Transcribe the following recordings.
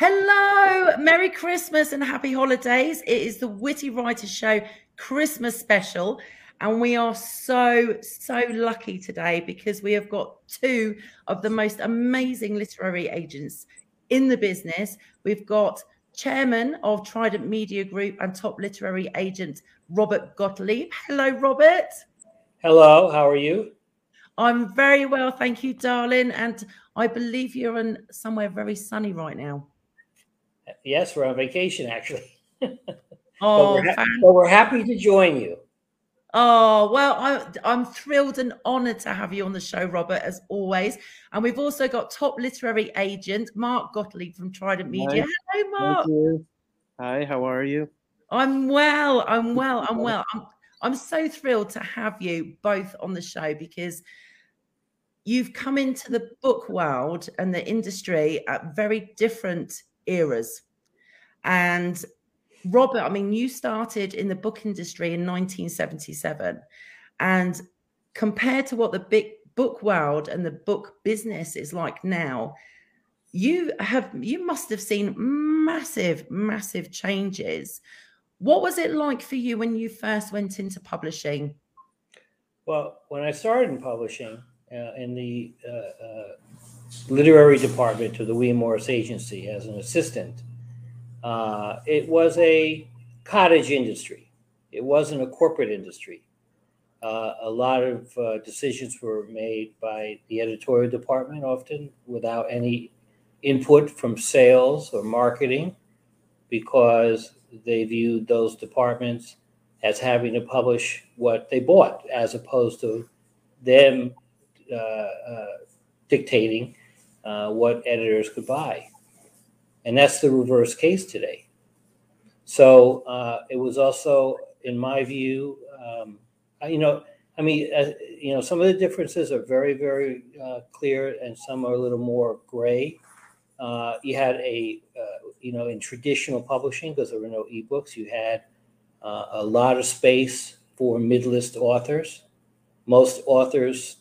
Hello, Merry Christmas and Happy Holidays. It is the Witty Writers Show Christmas special. And we are so, so lucky today because we have got two of the most amazing literary agents in the business. We've got chairman of Trident Media Group and top literary agent, Robert Gottlieb. Hello, Robert. Hello, how are you? I'm very well, thank you, darling. And I believe you're in somewhere very sunny right now. Yes, we're on vacation actually. oh, but, we're ha- but we're happy to join you. Oh, well, I, I'm thrilled and honored to have you on the show, Robert, as always. And we've also got top literary agent Mark Gottlieb from Trident Media. Hi. Hello, Mark. Hi, how are you? I'm well. I'm well. I'm well. I'm, I'm so thrilled to have you both on the show because you've come into the book world and the industry at very different eras. And Robert, I mean, you started in the book industry in 1977. And compared to what the big book world and the book business is like now, you have you must have seen massive, massive changes. What was it like for you when you first went into publishing? Well, when I started in publishing uh, in the uh, uh, literary department of the William Morris Agency as an assistant, uh, it was a cottage industry. It wasn't a corporate industry. Uh, a lot of uh, decisions were made by the editorial department, often without any input from sales or marketing, because they viewed those departments as having to publish what they bought, as opposed to them uh, uh, dictating uh, what editors could buy. And that's the reverse case today. So uh, it was also, in my view, um, you know, I mean, uh, you know, some of the differences are very, very uh, clear, and some are a little more gray. Uh, you had a, uh, you know, in traditional publishing, because there were no ebooks, you had uh, a lot of space for mid-list authors. Most authors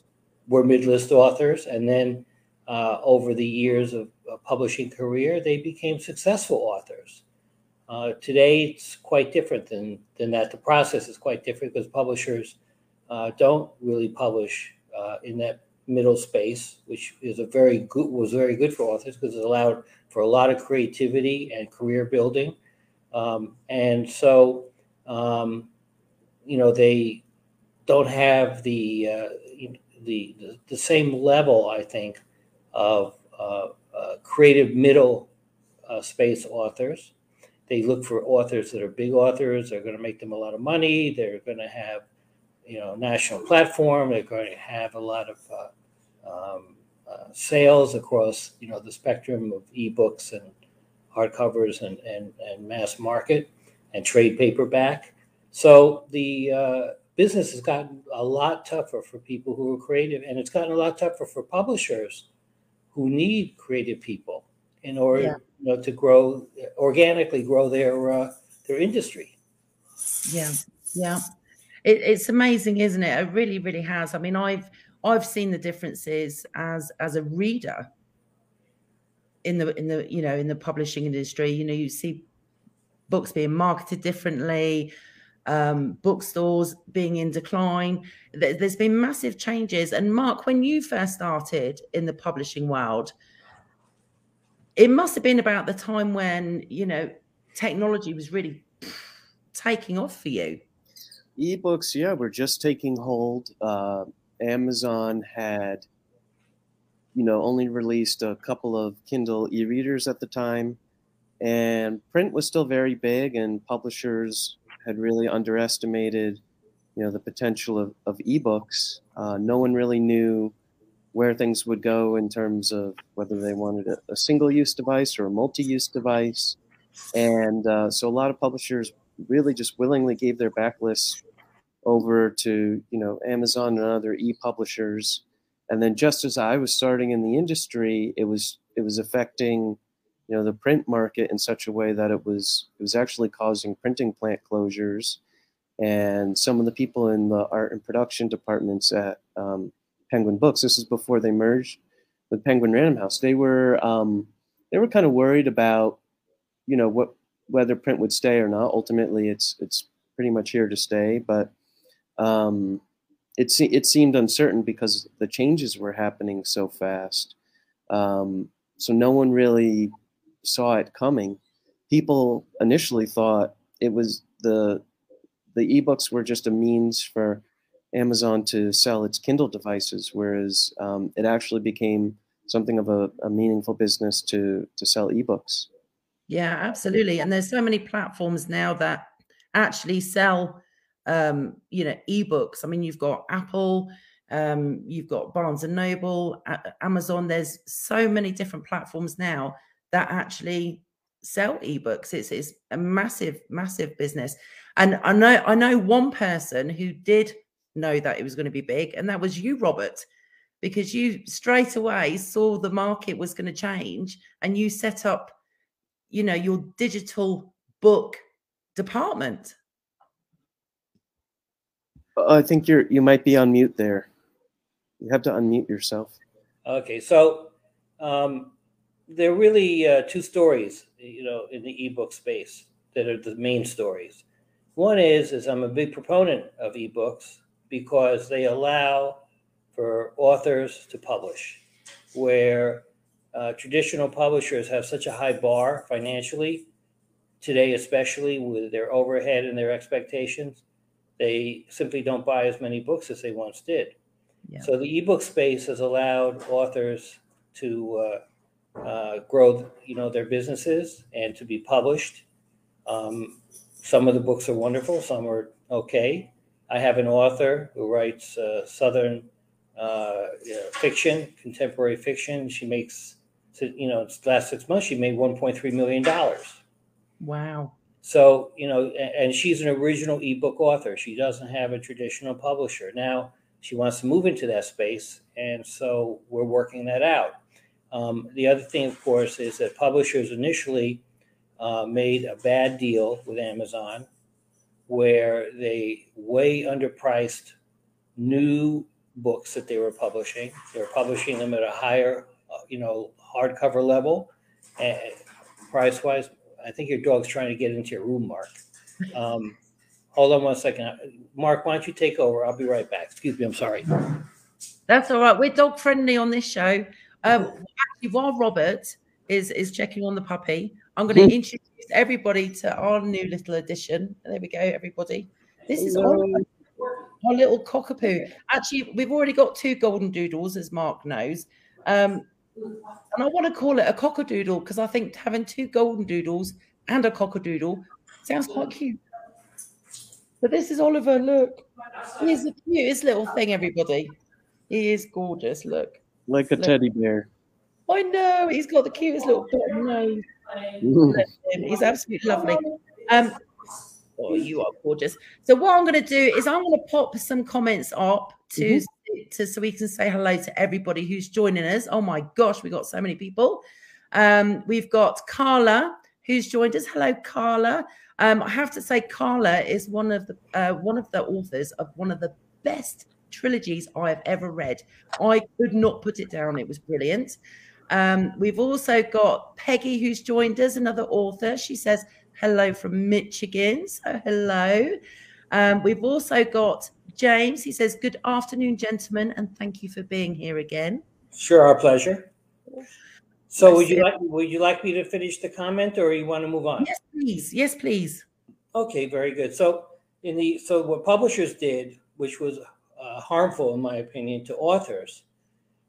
were mid-list authors, and then over the years of publishing career, they became successful authors. Uh, today, it's quite different than, than that. The process is quite different because publishers uh, don't really publish uh, in that middle space, which is a very good was very good for authors because it allowed for a lot of creativity and career building. Um, and so, um, you know, they don't have the, uh, the, the the same level, I think, of creative middle uh, space authors. They look for authors that are big authors. They're going to make them a lot of money. They're going to have, you know, national platform. They're going to have a lot of uh, um, uh, sales across, you know, the spectrum of ebooks and hardcovers and, and, and mass market and trade paperback. So the uh, business has gotten a lot tougher for people who are creative, and it's gotten a lot tougher for publishers who need creative people in order yeah. you know, to grow organically grow their uh, their industry. Yeah, yeah, it, it's amazing, isn't it? It really, really has. I mean, I've I've seen the differences as as a reader in the in the you know in the publishing industry. You know, you see books being marketed differently um, bookstores being in decline. There's been massive changes. And Mark, when you first started in the publishing world, it must have been about the time when, you know, technology was really taking off for you. Ebooks, yeah, were just taking hold. Uh, Amazon had, you know, only released a couple of Kindle e readers at the time. And print was still very big, and publishers had really underestimated, you know, the potential of, of ebooks. Uh, no one really knew where things would go in terms of whether they wanted a, a single-use device or a multi-use device, and uh, so a lot of publishers really just willingly gave their backlists over to you know Amazon and other e-publishers. And then just as I was starting in the industry, it was it was affecting you know the print market in such a way that it was it was actually causing printing plant closures and some of the people in the art and production departments at um, penguin books this is before they merged with penguin random house they were um, they were kind of worried about, you know, what whether print would stay or not. Ultimately, it's it's pretty much here to stay, but um, it se- it seemed uncertain because the changes were happening so fast. Um, so no one really saw it coming. People initially thought it was the the ebooks were just a means for Amazon to sell its Kindle devices, whereas um, it actually became something of a, a meaningful business to to sell ebooks. Yeah, absolutely. And there's so many platforms now that actually sell um, you know, ebooks. I mean, you've got Apple, um, you've got Barnes and Noble, Amazon. There's so many different platforms now that actually sell ebooks. It's it's a massive, massive business. And I know I know one person who did know that it was going to be big, and that was you, Robert, because you straight away saw the market was going to change, and you set up, you know, your digital book department. I think you're you might be on mute there. You have to unmute yourself. Okay, so um, there are really uh, two stories, you know, in the ebook space that are the main stories. One is is I'm a big proponent of ebooks because they allow for authors to publish, where uh, traditional publishers have such a high bar financially today, especially with their overhead and their expectations they simply don't buy as many books as they once did. Yeah. So the ebook space has allowed authors to uh, uh, grow, you know, their businesses and to be published. Um, some of the books are wonderful, some are okay. I have an author who writes uh, Southern uh, you know, fiction, contemporary fiction. She makes, you know, it's last six months she made 1.3 million dollars. Wow. So, you know, and she's an original ebook author. She doesn't have a traditional publisher. Now she wants to move into that space. And so we're working that out. Um, the other thing, of course, is that publishers initially uh, made a bad deal with Amazon where they way underpriced new books that they were publishing. They were publishing them at a higher, uh, you know, hardcover level, and price wise, I think your dog's trying to get into your room, Mark. Um, hold on one second. Mark, why don't you take over? I'll be right back. Excuse me. I'm sorry. That's all right. We're dog friendly on this show. Um, actually, while Robert is is checking on the puppy, I'm going to introduce everybody to our new little addition. There we go, everybody. This is our, our little cockapoo. Actually, we've already got two golden doodles, as Mark knows. Um, and I want to call it a cockadoodle because I think having two golden doodles and a cockadoodle sounds quite cute. But this is Oliver. Look, he's the cutest little thing. Everybody, he is gorgeous. Look, like a look. teddy bear. I know he's got the cutest little bottom nose. he's absolutely lovely. Um, oh, you are gorgeous. So what I'm going to do is I'm going to pop some comments up to mm-hmm to so we can say hello to everybody who's joining us. Oh my gosh, we got so many people. Um, we've got Carla who's joined us. Hello, Carla. Um, I have to say, Carla is one of the uh, one of the authors of one of the best trilogies I have ever read. I could not put it down; it was brilliant. Um, we've also got Peggy who's joined us, another author. She says hello from Michigan. So hello. Um, we've also got James. He says, Good afternoon, gentlemen, and thank you for being here again. Sure, our pleasure. So would you like would you like me to finish the comment or you want to move on? Yes, please. Yes, please. Okay, very good. So in the so what publishers did, which was uh, harmful in my opinion to authors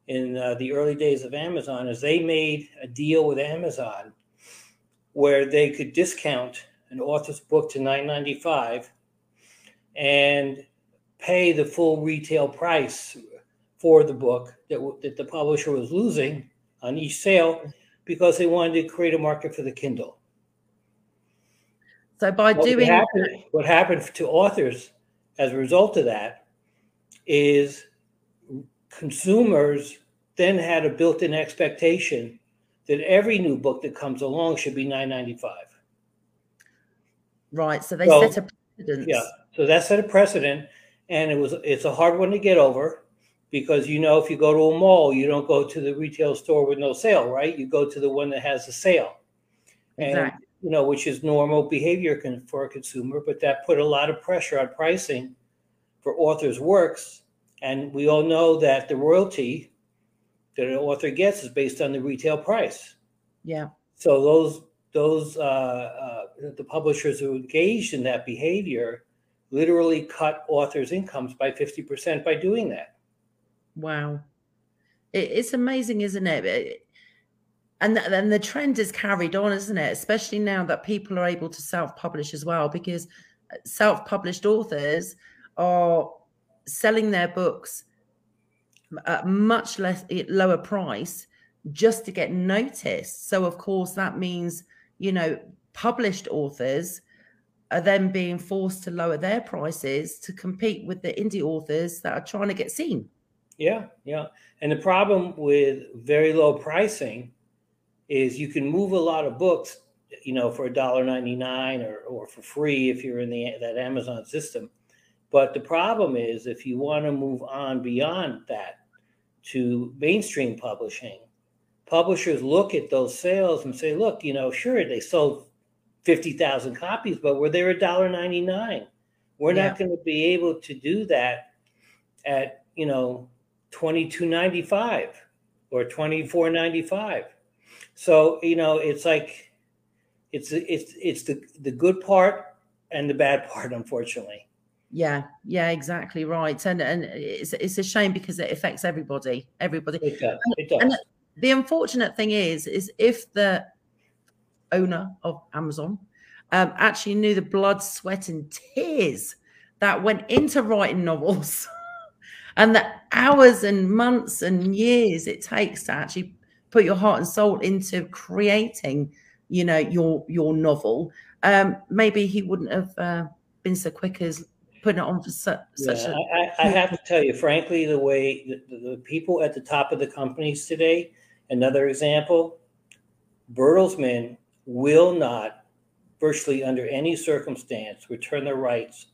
in uh, the early days of Amazon, is they made a deal with Amazon where they could discount an author's book to nine ninety five, and pay the full retail price for the book that, that the publisher was losing on each sale because they wanted to create a market for the Kindle. So by what doing happened, what happened to authors as a result of that is consumers then had a built-in expectation that every new book that comes along should be 9.95. Right. So they so, set a precedent. Yeah. So that set a precedent and it was it's a hard one to get over because you know if you go to a mall, you don't go to the retail store with no sale, right? You go to the one that has a sale. And, Exactly. you know, which is normal behavior for a consumer, but that put a lot of pressure on pricing for authors' works. And we all know that the royalty that an author gets is based on the retail price. Yeah. So those those uh, uh, the publishers who engaged in that behavior literally cut authors' incomes by fifty percent by doing that. Wow. It's amazing, isn't it? And th- and the trend is carried on, isn't it? Especially now that people are able to self-publish as well, because uh, self-published authors are selling their books at much less lower price just to get noticed. So of course that means, you know, published authors are then being forced to lower their prices to compete with the indie authors that are trying to get seen. Yeah, yeah. And the problem with very low pricing is you can move a lot of books, you know, for a dollar ninety nine or or for free if you're in the that Amazon system. But the problem is if you want to move on beyond that to mainstream publishing, publishers look at those sales and say, look, you know, sure they sold fifty thousand copies, but were there a dollar ninety nine? We're Yeah. not going to be able to do that at you know 22.95 or 24.95 so you know it's like it's it's it's the the good part and the bad part unfortunately Yeah, yeah, exactly right. And and it's it's a shame because it affects everybody. Everybody. it does it does And the unfortunate thing is, is if the owner of Amazon um, actually knew the blood, sweat, and tears that went into writing novels, and the hours and months and years it takes to actually put your heart and soul into creating, you know, your your novel, um, maybe he wouldn't have uh, been so quick as putting it on for su- such Yeah, a I, I have to tell you, frankly, the way the, the, people at the top of the companies today, another example, Bertelsmann will not, virtually under any circumstance, return the rights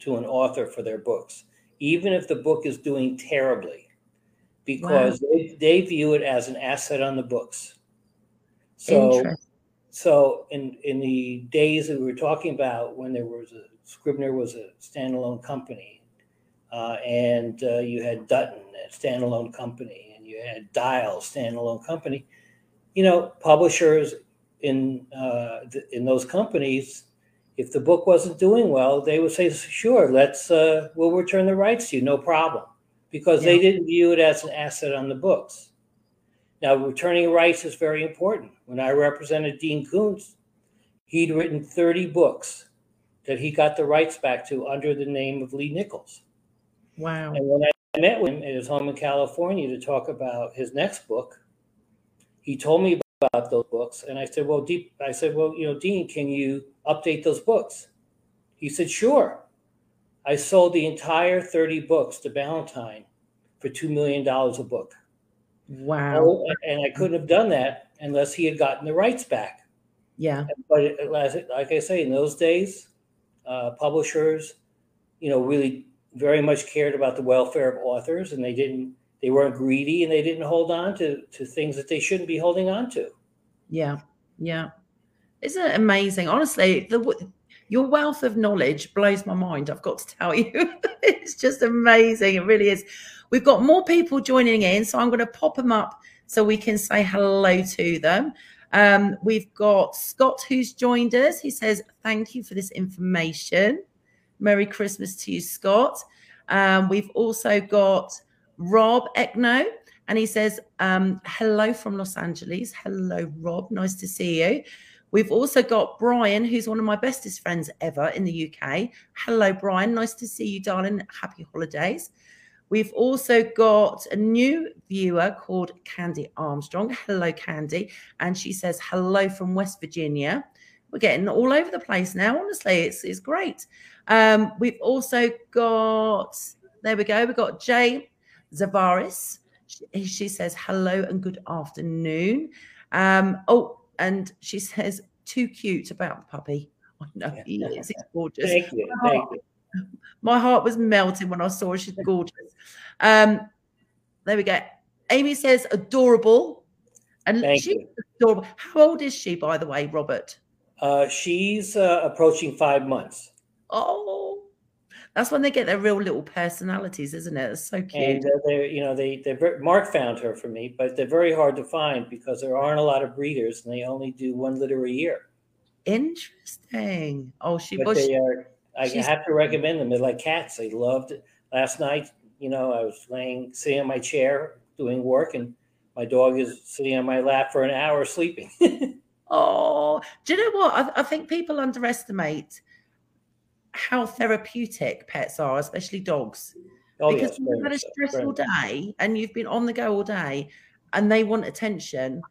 to an author for their books, even if the book is doing terribly, because they, they view it as an asset on the books. So so in in the days that we were talking about when there was a Scribner was a standalone company, uh, and uh, you had Dutton, a standalone company, and you had Dial, standalone company. You know, publishers in uh, th- in those companies, if the book wasn't doing well, they would say, "Sure, let's uh, we'll return the rights to you, no problem," because they didn't view it as an asset on the books. Now, returning rights is very important. When I represented Dean Koontz, he'd written 30 books that he got the rights back to under the name of Leigh Nichols. Wow. And when I met with him at his home in California to talk about his next book, he told me about those books. And I said, Well, Deep, I said, Well, you know, Dean, can you update those books? He said, Sure. I sold the entire 30 books to Ballantine for $2 million a book. Wow. Oh, and I couldn't have done that unless he had gotten the rights back. Yeah. But it, like I say, in those days, uh, publishers, you know, really very much cared about the welfare of authors, and they didn't. They weren't greedy, and they didn't hold on to to things that they shouldn't be holding on to. Yeah. Yeah. Isn't it amazing? Honestly, the your wealth of knowledge blows my mind. I've got to tell you, it's just amazing. It really is. We've got more people joining in, so I'm going to pop them up so we can say hello to them. Um, we've got Scott who's joined us. He says, Thank you for this information. Merry Christmas to you, Scott. Um, we've also got Rob Ekno, and he says, um, Hello from Los Angeles. Hello, Rob. Nice to see you. We've also got Brian, who's one of my bestest friends ever in the UK. Hello, Brian. Nice to see you, darling. Happy holidays. We've also got a new viewer called Candy Armstrong. Hello, Candy. And she says, hello from West Virginia. We're getting all over the place now. Honestly, it's, it's great. Um, we've also got, there we go, we've got Jay Zavaris. She, she says, hello and good afternoon. Um, oh, and she says, too cute about the puppy. I know he is. He's gorgeous. Thank you, thank you. My heart was melting when I saw her. She's gorgeous. Um, there we go. Amy says adorable. And Thank she's you. adorable. How old is she, by the way, Robert? Uh, she's uh, approaching five months, Oh, that's when they get their real little personalities, isn't it? It's so cute. and uh, they're you know they they Mark found her for me, but they're very hard to find because there aren't a lot of breeders, and they only do one litter a year. Interesting. Oh, she But was. they are. I she's- have to recommend them. They're like cats. They loved it. Last night, you know, I was laying sitting on my chair doing work, and my dog is sitting on my lap for an hour sleeping. Oh, do you know what? I, I think people underestimate how therapeutic pets are, especially dogs. oh because yes, you've had a so, uh, stressful day and you've been on the go all day and they want attention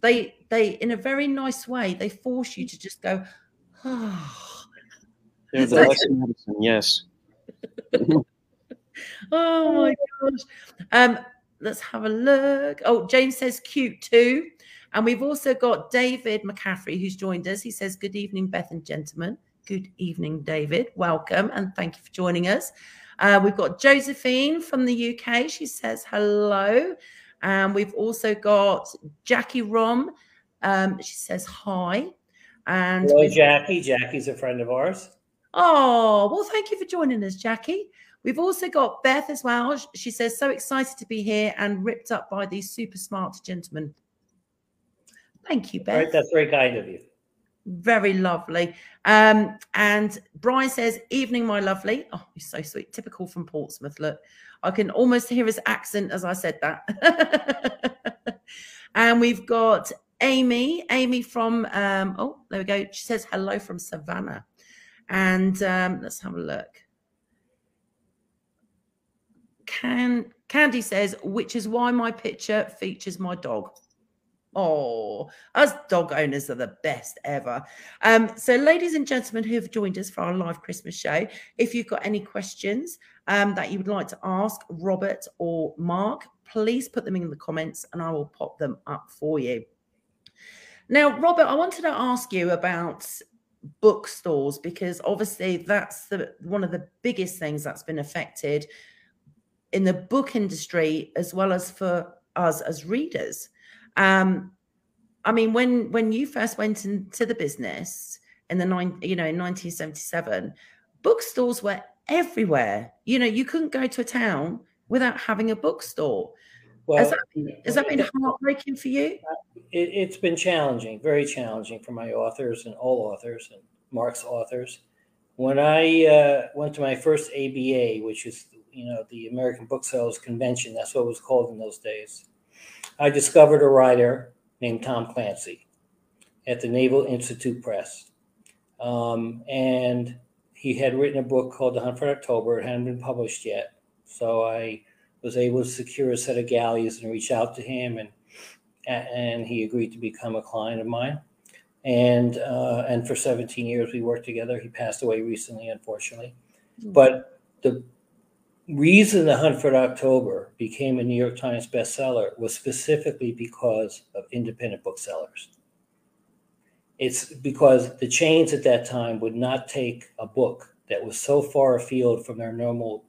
they they in a very nice way they force you to just go oh, They're the medicine, yes. oh my gosh. Um let's have a look. Oh james says cute too. And we've also got david mccaffrey who's joined us. He says good evening beth and gentlemen. Good evening david. Welcome and thank you for joining us. Uh, we've got josephine from the uk she says hello. And we've also got jackie rom. Um, she says hi. And Hello, Jackie. Jackie's a friend of ours. Oh, well, thank you for joining us, Jackie. We've also got Beth as well. She says, so excited to be here and ripped up by these super smart gentlemen. Thank you, Beth. that's very kind of you. Very lovely. Um, and Brian says, Evening, my lovely. Oh, he's so sweet. Typical from Portsmouth. Look, I can almost hear his accent as I said that. and we've got Amy, Amy from, um, oh, there we go. She says, Hello from Savannah. And um, let's have a look. Can Candy says, which is why my picture features my dog. Oh, us dog owners are the best ever. Um, so, ladies and gentlemen who have joined us for our live Christmas show, if you've got any questions um, that you would like to ask Robert or Mark, please put them in the comments and I will pop them up for you. Now, Robert, I wanted to ask you about bookstores because obviously that's the one of the biggest things that's been affected in the book industry as well as for us as readers. Um, I mean, when when you first went into the business in the nine, you know, in 1977, bookstores were everywhere. You know, you couldn't go to a town without having a bookstore. Well, has, that been, has that been heartbreaking for you? it, it's been challenging, very challenging for my authors and all authors and Mark's authors. When I uh, went to my first ABA, which is you know the American Booksellers Convention, that's what it was called in those days. I discovered a writer named Tom Clancy at the Naval Institute Press, um, and he had written a book called The Hunt for October. It hadn't been published yet, so I was able to secure a set of galleys and reach out to him and and he agreed to become a client of mine. And uh, and for 17 years we worked together. He passed away recently, unfortunately. But the reason The Hunt for October became a New York Times bestseller was specifically because of independent booksellers. It's because the chains at that time would not take a book that was so far afield from their normal,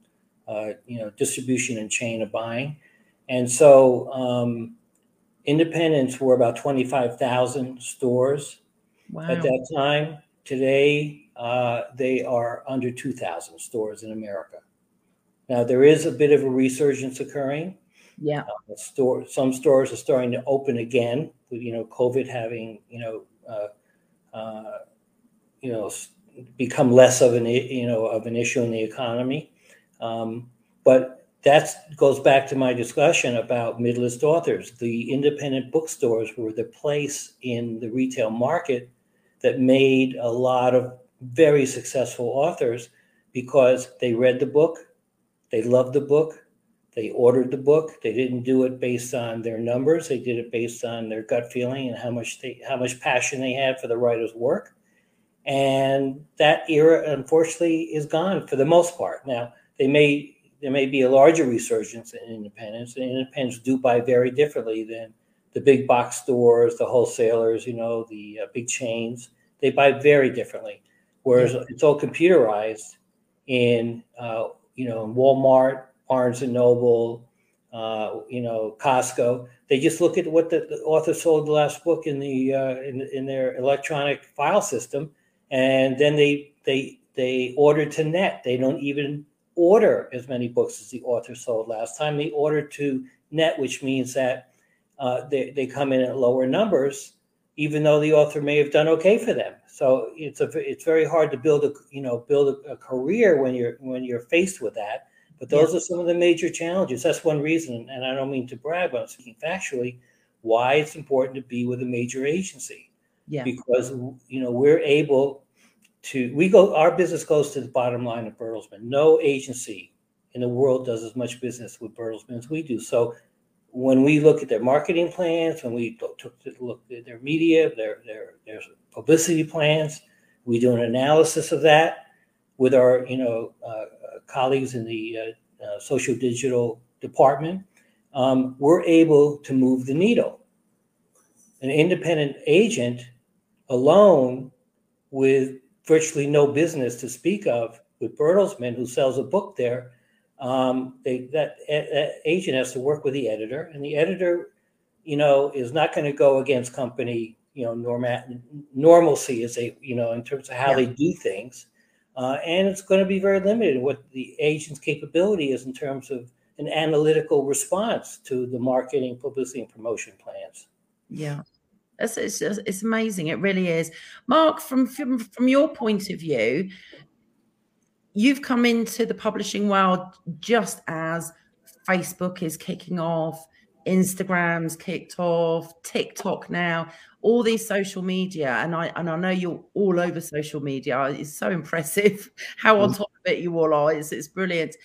uh, you know, distribution and chain of buying, and so um, independents were about 25,000 stores Wow. at that time. Today, uh, they are under 2,000 stores in America. Now, there is a bit of a resurgence occurring. Yeah. Uh, store, some stores are starting to open again with, you know, COVID having, you know, uh, uh, you know, become less of an, you know, of an issue in the economy. Um, but that goes back to my discussion about mid-list authors. The independent bookstores were the place in the retail market that made a lot of very successful authors because they read the book, they loved the book, they ordered the book. They didn't do it based on their numbers. They did it based on their gut feeling and how much they how much passion they had for the writer's work. And that era, unfortunately, is gone for the most part. Now, they may there may be a larger resurgence in independence, and independents do buy very differently than the big box stores, the wholesalers, you know, the uh, big chains. They buy very differently. Whereas it's all computerized, in uh, you know in Walmart, Barnes and Noble, uh, you know Costco. They just look at what the, the author sold the last book in the uh, in, in their electronic file system, and then they they they order to net. They don't even order as many books as the author sold last time. They order to net, which means that uh, they, they come in at lower numbers, even though the author may have done okay for them. So it's a it's very hard to build a you know build a, a career when you're when you're faced with that. But those yeah. are some of the major challenges. That's one reason, and I don't mean to brag, but I'm speaking factually, why it's important to be with a major agency. Yeah. Because you know we're able to we go our business goes to the bottom line of Bertelsmann. No agency in the world does as much business with Bertelsmann as we do. So when we look at their marketing plans, when we look at their media, their their their publicity plans, we do an analysis of that with our you know uh, colleagues in the uh, uh, social digital department. Um, we're able to move the needle. An independent agent alone with virtually no business to speak of with Bertelsmann, who sells a book there. Um, they, that, that, agent has to work with the editor, and the editor, you know, is not going to go against company, you know, norma- normalcy as they, you know, in terms of how yeah. they do things, uh, and it's going to be very limited what the agent's capability is in terms of an analytical response to the marketing, publicity, and promotion plans. Yeah. It's, it's, it's amazing. It really is. Mark, from, from from your point of view, you've come into the publishing world just as Facebook is kicking off, Instagram's kicked off, TikTok now, all these social media, and I and I know you're all over social media. It's so impressive how on mm. top of it you all are. It's, it's brilliant.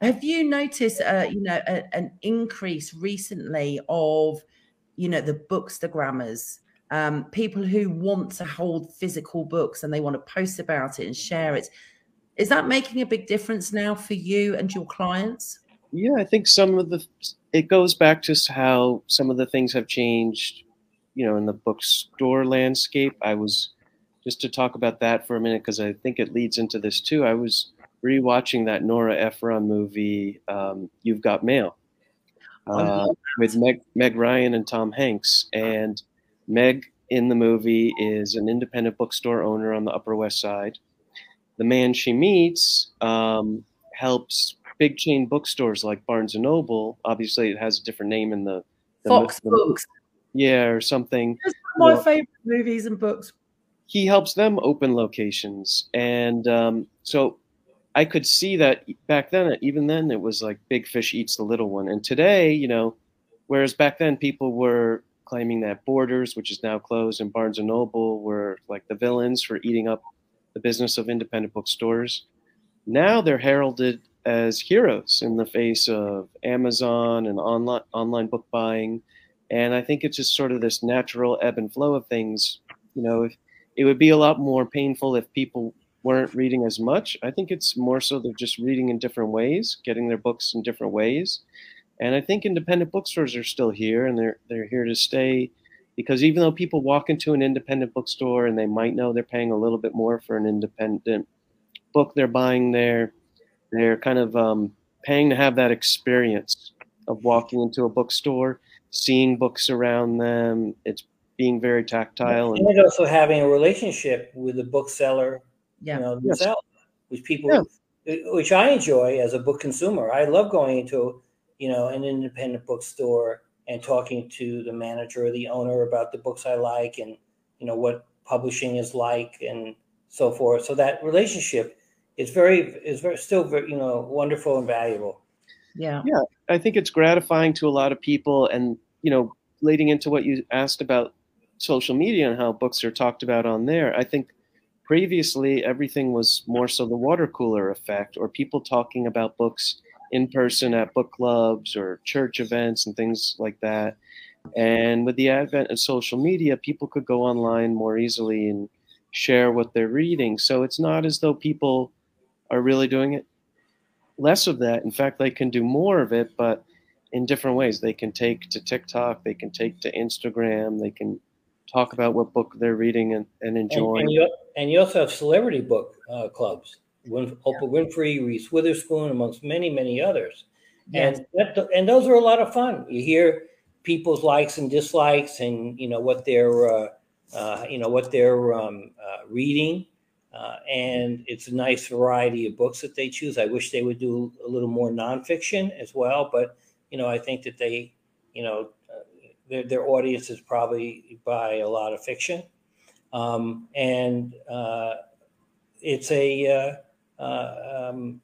Have you noticed, uh, you know, a, an increase recently of you know, the books bookstagrammers, um, people who want to hold physical books and they want to post about it and share it. Is that making a big difference now for you and your clients? Yeah, I think some of the it goes back to how some of the things have changed, you know, in the bookstore landscape. I was just to talk about that for a minute because I think it leads into this too. I was rewatching that Nora Ephron movie, um, "You've Got Mail," uh, with Meg, Meg Ryan and Tom Hanks. And Meg in the movie is an independent bookstore owner on the Upper West Side. The man she meets um, helps big chain bookstores like Barnes and Noble. Obviously, it has a different name in the, the Fox the, Books. Yeah, or something. It's one of my favorite movies and books. He helps them open locations, and um, so I could see that back then, even then, it was like big fish eats the little one. And today, you know, whereas back then people were claiming that Borders, which is now closed, and Barnes and Noble were like the villains for eating up the business of independent bookstores. Now they're heralded as heroes in the face of Amazon and online online book buying. And I think it's just sort of this natural ebb and flow of things. You know, if, it would be a lot more painful if people weren't reading as much. I think it's more so they're just reading in different ways, getting their books in different ways. And I think independent bookstores are still here and they're they're here to stay because even though people walk into an independent bookstore and they might know they're paying a little bit more for an independent book they're buying there, they're kind of um, paying to have that experience of walking into a bookstore, seeing books around them. It's being very tactile and, and also having a relationship with the bookseller yeah. you know, themselves, yes. which people, yeah. which I enjoy as a book consumer. I love going into, you know, an independent bookstore and talking to the manager or the owner about the books I like and, you know, what publishing is like and so forth. So that relationship is very, is very, still very, you know, wonderful and valuable. Yeah. Yeah. I think it's gratifying to a lot of people. And, you know, leading into what you asked about social media and how books are talked about on there, I think previously everything was more so the water cooler effect or people talking about books in person at book clubs or church events and things like that. And with the advent of social media people could go online more easily and share what they're reading. So it's not as though people are really doing it less of that. In fact they can do more of it but in different ways. They can take to tiktok they can take to instagram they can talk about what book they're reading and, and enjoying. And, and, and you also have celebrity book uh, clubs. Win- Oprah Winfrey, Reese Witherspoon, amongst many, many others. Yes. And that, and those are a lot of fun. You hear people's likes and dislikes, and you know what they're uh, uh, you know what they're um, uh, reading, uh, and it's a nice variety of books that they choose. I wish they would do a little more nonfiction as well, but you know I think that they you know uh, their, their audience is probably by a lot of fiction, um, and uh, it's a um,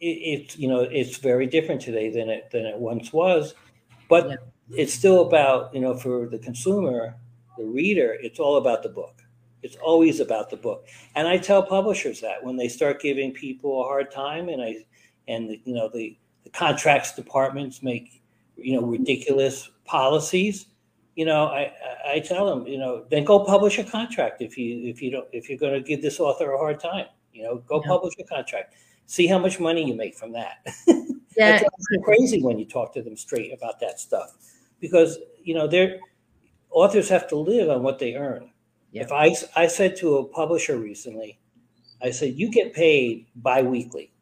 it, it's you know it's very different today than it than it once was, but yeah. it's still about you know for the consumer, the reader, it's all about the book. It's always about the book, and I tell publishers that when they start giving people a hard time, and I and the, you know the the contracts departments make you know ridiculous policies you know, I, I tell them, you know, then go publish a contract if you if you don't if you're going to give this author a hard time. You know, go yeah. publish a contract see how much money you make from that. Yeah. it's crazy when you talk to them straight about that stuff because, you know, they're authors have to live on what they earn. Yeah. If I, I said to a publisher recently, I said, you get paid biweekly.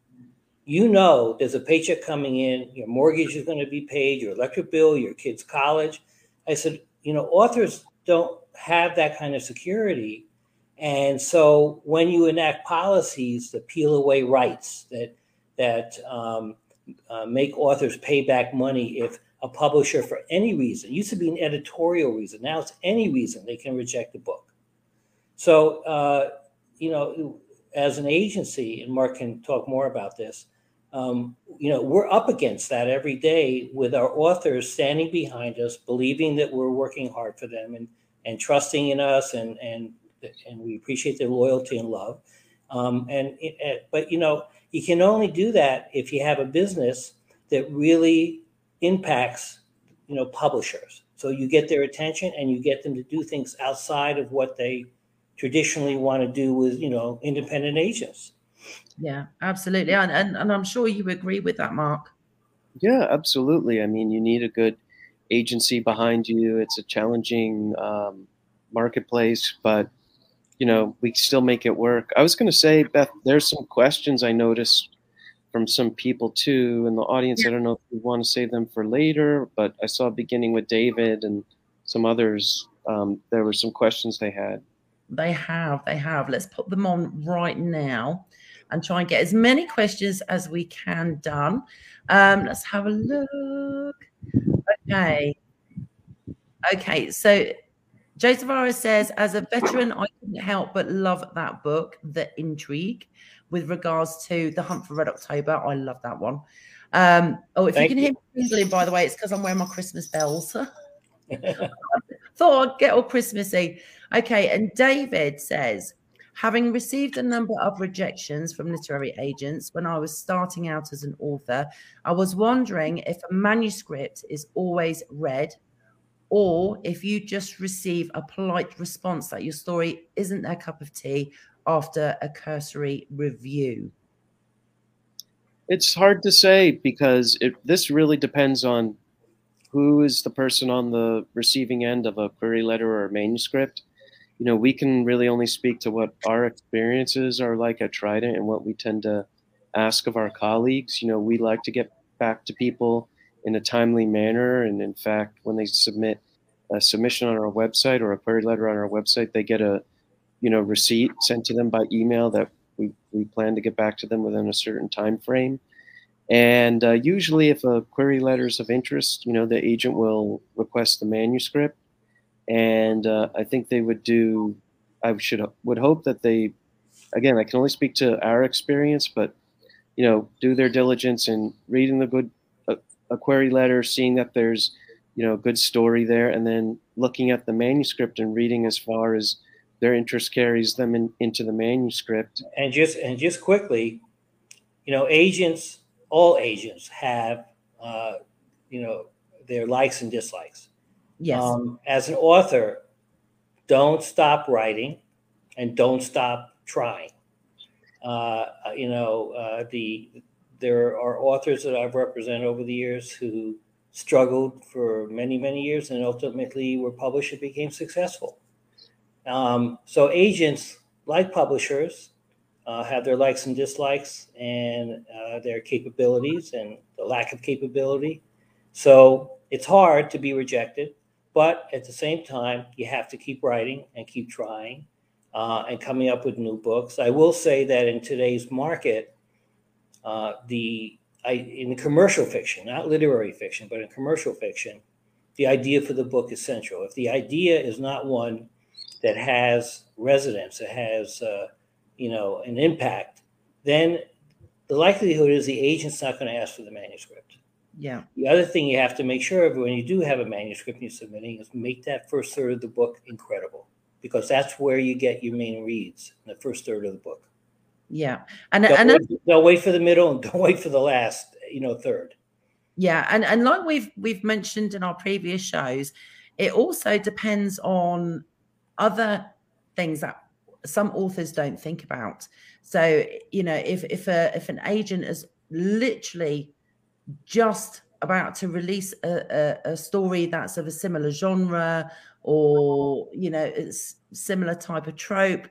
You know, there's a paycheck coming in, your mortgage is going to be paid, your electric bill, your kid's college. I said, you know, authors don't have that kind of security and so when you enact policies that peel away rights, that that um, uh, make authors pay back money if a publisher, for any reason, used to be an editorial reason, now it's any reason they can reject a book. So uh, you know, as an agency, and Mark can talk more about this. Um, you know, we're up against that every day with our authors standing behind us, believing that we're working hard for them and and trusting in us and and and we appreciate their loyalty and love. Um, and it, but you know, you can only do that if you have a business that really impacts, you know, publishers. So you get their attention and you get them to do things outside of what they traditionally want to do with, you know, independent agents. Yeah, absolutely. And, and, and I'm sure you agree with that, Mark. Yeah, absolutely. I mean, you need a good agency behind you. It's a challenging um, marketplace, but you know, we still make it work. I was going to say, Beth, there's some questions I noticed from some people too in the audience. Yeah. I don't know if you want to save them for later, but I saw beginning with David and some others. Um, there were some questions they had. They have, they have. Let's put them on right now and try and get as many questions as we can done. Um, let's have a look. Okay. Okay, so Joseph Aris says, as a veteran, I couldn't help but love that book, The Intrigue, with regards to The Hunt for Red October. I love that one. Um, oh, if Thank you can hear me by the way, it's because I'm wearing my Christmas bells. Thought I'd get all Christmassy. Okay, and David says, having received a number of rejections from literary agents when I was starting out as an author, I was wondering if a manuscript is always read or if you just receive a polite response that your story isn't their cup of tea after a cursory review? It's hard to say because it, this really depends on who is the person on the receiving end of a query letter or a manuscript. You know, we can really only speak to what our experiences are like at Trident and what we tend to ask of our colleagues. You know, we like to get back to people in a timely manner. And in fact, when they submit a submission on our website or a query letter on our website, they get a you know receipt sent to them by email that we, we plan to get back to them within a certain time frame. And uh, usually, if a query letter is of interest, you know the agent will request the manuscript, and uh, I think they would do. I should would hope that they, again, I can only speak to our experience, but you know, do their diligence in reading the good a query letter, seeing that there's you know a good story there, and then looking at the manuscript and reading as far as their interest carries them in, into the manuscript. And just and just quickly, you know, agents, all agents have uh, you know their likes and dislikes. Yes. Um, as an author, don't stop writing, and don't stop trying. Uh, you know, uh, the there are authors that I've represented over the years who struggled for many, many years and ultimately were published and became successful. Um, so agents, like publishers, uh, have their likes and dislikes and uh, their capabilities and the lack of capability. So it's hard to be rejected, but at the same time, you have to keep writing and keep trying uh, and coming up with new books. I will say that in today's market, uh, the I, in commercial fiction, not literary fiction, but in commercial fiction, the idea for the book is central. If the idea is not one that has resonance, that has uh, you know an impact, then the likelihood is the agent's not going to ask for the manuscript. Yeah. The other thing you have to make sure of when you do have a manuscript you're submitting is make that first third of the book incredible because that's where you get your main reads in the first third of the book. Yeah, and Don't, and wait, don't wait for the middle and don't wait for the last, you know, third. Yeah, and and like we've we've mentioned in our previous shows, it also depends on other things that some authors don't think about. So you know, if if a if an agent is literally just about to release a, a, a story that's of a similar genre or you know it's similar type of trope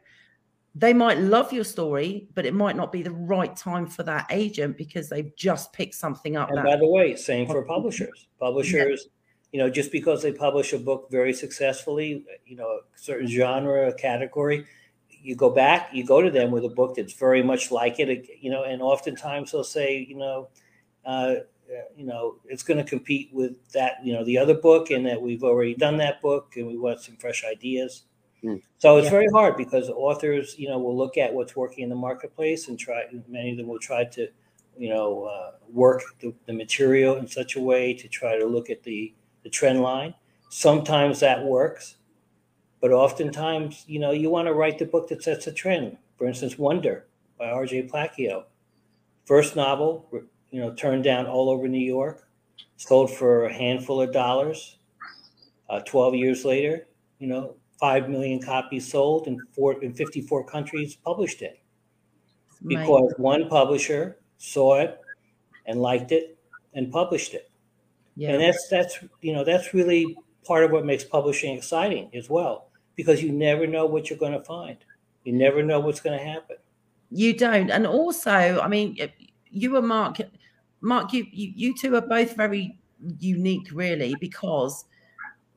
they might love your story, but it might not be the right time for that agent because they've just picked something up. And that, by the way, same for publishers. Publishers, you know, just because they publish a book very successfully, you know, a certain genre, or category, you go back, you go to them with a book that's very much like it, you know, and oftentimes they'll say, you know, uh, you know, it's going to compete with that, you know, the other book, and that we've already done that book, and we want some fresh ideas. Mm. So it's Yeah. very hard because authors, you know, will look at what's working in the marketplace and try. Many of them will try to, you know, uh, work the, the material in such a way to try to look at the the trend line. Sometimes that works, but oftentimes, you know, you want to write the book that sets a trend. For instance, Wonder by R.J. Palacio, first novel, you know, turned down all over New York, sold for a handful of dollars. Uh, Twelve years later, you know, five million copies sold in four in 54 countries published it. Because one publisher saw it and liked it and published it. Yeah, and that's that's you know that's really part of what makes publishing exciting as well because you never know what you're going to find. You never know what's going to happen. You don't. And also, I mean, you and Mark, Mark, you, you you two are both very unique, really, because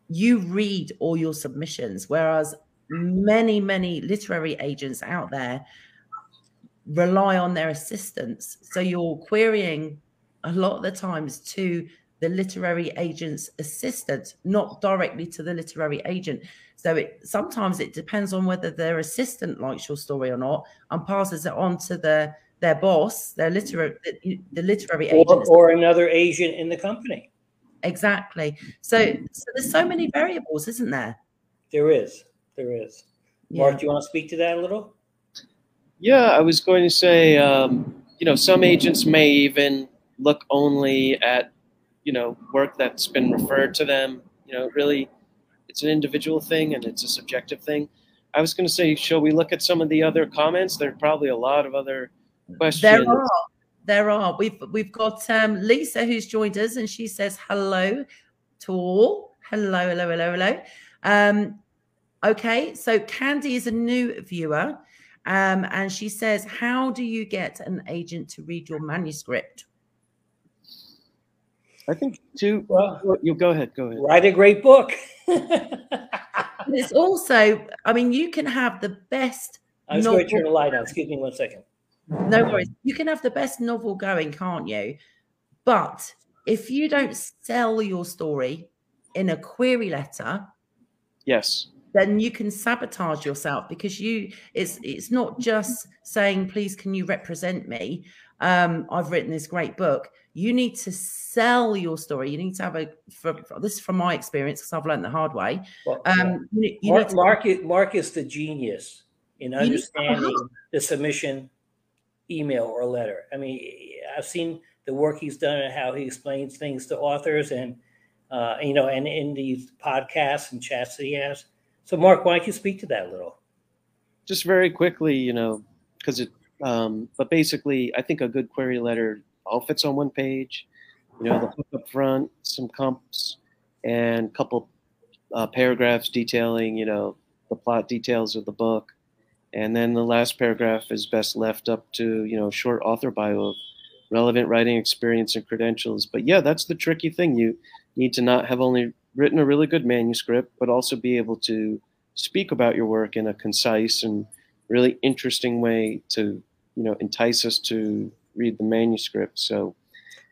you read all your submissions, whereas many, many literary agents out there rely on their assistants. So you're querying a lot of the times to the literary agent's assistant, not directly to the literary agent. So it sometimes it depends on whether their assistant likes your story or not and passes it on to the their boss, their literary the, the literary or, agent. or another agent in the company Exactly. So so there's so many variables, isn't there? there is there is Yeah. mark do you want to speak to that a little Yeah, I was going to say, um, you know, some agents may even look only at, you know, work that's been referred to them. You know, really, it's an individual thing and it's a subjective thing. I was going to say, shall we look at some of the other comments? There are probably a lot of other questions. There are. There are. We've we've got um, Lisa who's joined us, and she says hello to all. Hello, hello, hello, hello. Um, okay, so Candy is a new viewer, um, and she says, "How do you get an agent to read your manuscript?" I think to well You go ahead. Go ahead. write a great book it's also, I mean, you can have the best. i'm just going to turn the light on excuse me one second No worries. You can have the best novel going, can't you? But if you don't sell your story in a query letter, Yes. then you can sabotage yourself because you it's it's not just saying please can you represent me um i've written this great book you need to sell your story you need to have a for, for- this is from my experience because i've learned the hard way well, um you, you Mark, to, Mark, is, Mark is the genius in You need to- understanding the submission email or letter. I mean, I've seen the work he's done and how he explains things to authors, and uh, you know, and in these podcasts and chats that he has. So, Mark, why don't you speak to that a little? Just very quickly, you know, because it. Um, but basically, I think a good query letter all fits on one page. You know, the hook up front, some comps, and a couple uh, paragraphs detailing, you know, the plot details of the book, And then the last paragraph is best left up to, you know, short author bio of relevant writing experience and credentials. But yeah, that's the tricky thing. You need to not have only written a really good manuscript, but also be able to speak about your work in a concise and really interesting way to, you know, entice us to read the manuscript. So